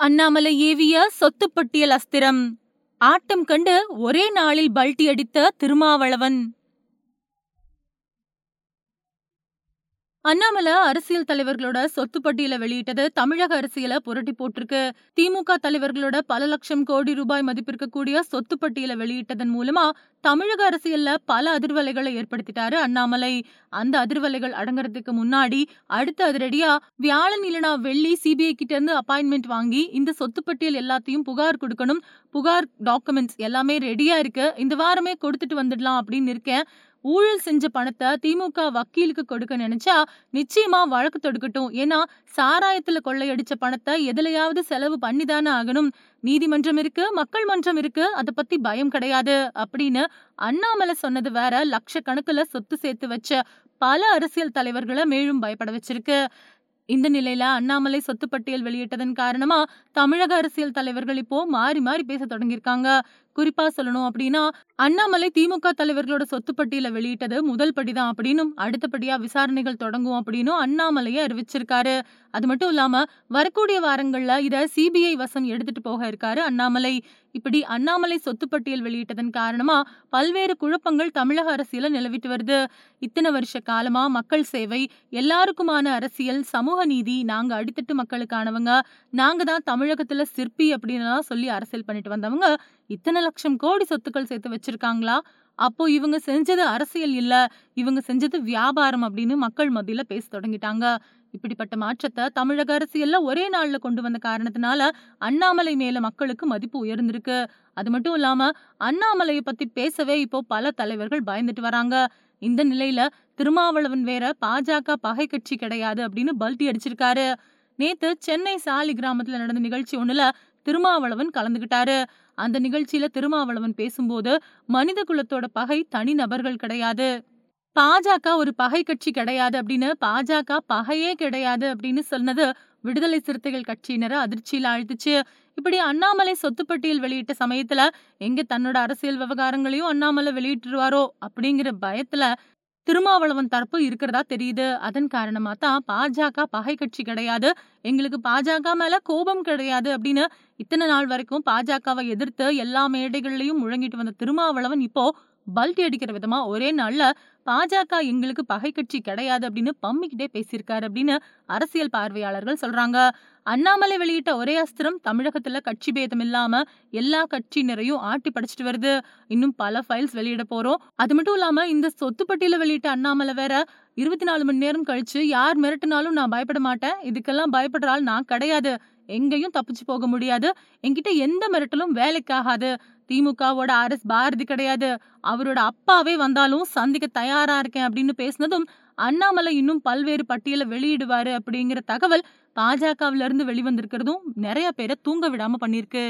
அண்ணாமலை ஏவிய சொத்து பட்டியல் அஸ்திரம். ஆட்டம் கண்டு ஒரே நாளில் பல்டி அடித்த திருமாவளவன். அண்ணாமலை அரசியல் தலைவர்களோட சொத்து பட்டியல வெளியிட்டது தமிழக அரசியல புரட்டி போட்டிருக்கு. திமுக தலைவர்களோட பல லட்சம் கோடி ரூபாய் மதிப்பிருக்கக்கூடிய சொத்து பட்டியல வெளியிட்டதன் மூலமா தமிழக அரசியல்ல பல அதிர்வலைகளை ஏற்படுத்திட்டாரு அண்ணாமலை. அந்த அதிர்வலைகள் அடங்குறதுக்கு முன்னாடி அடுத்த அதிரடியா வியாழன் இல்லனா வெள்ளி சிபிஐ கிட்ட இருந்து அப்பாயின்மெண்ட் வாங்கி இந்த சொத்து பட்டியல் எல்லாத்தையும் புகார் கொடுக்கணும் புகார் டாக்குமெண்ட்ஸ் எல்லாமே ரெடியா இருக்கு. இந்த வாரமே கொடுத்துட்டு வந்துடலாம் அப்படின்னு இருக்கேன். ஊழல் செஞ்ச பணத்தை திமுக வக்கீலுக்கு கொடுக்க நினைச்சா நிச்சயமா வழக்கு தொடுக்கட்டும். ஏன்னா சாராயத்துல கொள்ளையடிச்ச பணத்தை எதுலயாவது செலவு பண்ணிதானே ஆகணும். நீதிமன்றம் இருக்கு மக்கள் மன்றம் இருக்கு அத பத்தி பயம் கிடையாது அப்படின்னு அண்ணாமலை சொன்னது வேற லட்சக்கணக்கில் சொத்து சேர்த்து வச்ச பல அரசியல் தலைவர்களை மேலும் பயப்பட வச்சிருக்கு. இந்த நிலையில அண்ணாமலை சொத்து பட்டியல் வெளியிட்டதன் காரணமா தமிழக அரசியல் தலைவர்கள் இப்போ மாறி மாறி பேச தொடங்கியிருக்காங்க. குறிப்பா சொல்லணும் அப்படின்னா அண்ணாமலை திமுக தலைவர்களோட சொத்து பட்டியலை வெளியிட்டது முதல் படிதான் அப்படின்னும் அடுத்தபடியா விசாரணைகள் தொடங்கும் அப்படின்னும் அண்ணாமலையை அறிவிச்சிருக்காரு. அது மட்டும் இல்லாம வரக்கூடிய வாரங்கள்ல இத சிபிஐ வசம் எடுத்துட்டு போக இருக்காரு அண்ணாமலை. இப்படி அண்ணாமலை சொத்து பட்டியல் வெளியிட்டதன் காரணமா பல்வேறு குழப்பங்கள் தமிழக அரசியல நிலவிட்டு வருது. இத்தனை வருஷ காலமா மக்கள் சேவை எல்லாருக்குமான அரசியல் சமூக நீதி நாங்க அடித்தட்டு மக்களுக்கானவங்க. நாங்க தான் தமிழகத்துல சிற்பி அப்படின்னு சொல்லி அரசியல் பண்ணிட்டு வந்தவங்க. இத்தனை லட்சம் கோடி சொத்துக்கள் சேர்த்து வச்சிருக்காங்களா? அப்போ இவங்க செஞ்சது அரசியல் இல்ல. இவங்க செஞ்சது வியாபாரம் அப்படின்னு மக்கள் மத்தியில பேச தொடங்கிட்டாங்க. இப்படிப்பட்ட மாற்றத்தை தமிழக அரசியல்ல ஒரே நாள்ல கொண்டு வந்த காரணத்தினால அண்ணாமலை மேல மக்களுக்கு மதிப்பு உயர்ந்திருக்கு. அது மட்டும் இல்லாம அண்ணாமலையை பத்தி பேசவே இப்போ பல தலைவர்கள் பயந்துட்டு வராங்க. இந்த நிலையில திருமாவளவன் வேற பாஜக பகை கட்சி கிடையாது அப்படின்னு பல்டி அடிச்சிருக்காரு. நேத்து சென்னை சாலி கிராமத்துல நடந்த நிகழ்ச்சி ஒண்ணுல திருமாவளவன் கலந்துகிட்டாரு. அந்த நிகழ்ச்சியில திருமாவளவன் பேசும்போது மனித குலத்தோட பகை தனி நபர்கள் கிடையாது. பாஜக ஒரு பகை கட்சி கிடையாது அப்படின்னு பாஜக பகையே கிடையாது அப்படின்னு சொன்னது விடுதலை சிறுத்தைகள் கட்சியினரை அதிர்ச்சியில் ஆழ்த்துச்சு. இப்படி அண்ணாமலை சொத்துப்பட்டியல் வெளியிட்ட சமயத்துல எங்க தன்னோட அரசியல் விவகாரங்களையும் அண்ணாமலை வெளியிட்டுருவாரோ அப்படிங்கிற பயத்துல திருமாவளவன் தரப்பு இருக்கிறதா தெரியுது. அதன் காரணமா தான் பாஜக பகை கட்சி கிடையாது. எங்களுக்கு பாஜக மேல கோபம் கிடையாது அப்படின்னு இத்தனை நாள் வரைக்கும் பாஜகவை எதிர்த்து எல்லா மேடைகள்லயும் முழங்கிட்டு வந்த திருமாவளவன் இப்போ பல்டி அடிக்கிற விதமா ஒரே நாள்ல பாஜக எங்களுக்கு பகை கட்சி கிடையாது அப்படின்னு பம்மிக்கிட்டே பேசியிருக்காரு அப்படின்னு அரசியல் பார்வையாளர்கள் சொல்றாங்க. அண்ணாமலை வெளியிட்ட ஒரே அஸ்திரம் தமிழகத்துல கட்சி பேதம் இல்லாம எல்லா கட்சியினரையும் ஆட்டி படிச்சுட்டு வருது. இன்னும் பல ஃபைல்ஸ் வெளியிட போறோம். அது மட்டும் இல்லாம இந்த சொத்து பட்டியல வெளியிட்ட அண்ணாமலை வேற இருபத்தி நாலு மணி நேரம் கழிச்சு யார் மிரட்டினாலும் நான் பயப்பட மாட்டேன். இதுக்கெல்லாம் பயப்படுற ஆள் நான் கிடையாது. எங்கேயும் தப்பிச்சு போக முடியாது. என்கிட்ட எந்த மிரட்டலும் வேலைக்காகாது. திமுகவோட ஆர் எஸ் பாரதி கிடையாது. அவரோட அப்பாவே வந்தாலும் சந்திக்க தயாரா இருக்கேன் அப்படின்னு பேசினதும் அண்ணாமலை இன்னும் பல்வேறு பட்டியலை வெளியிடுவாரு அப்படிங்கிற தகவல் பாஜகவிலிருந்து வெளிவந்திருக்கிறதும் நிறைய பேரை தூங்க விடாம பண்ணிருக்கு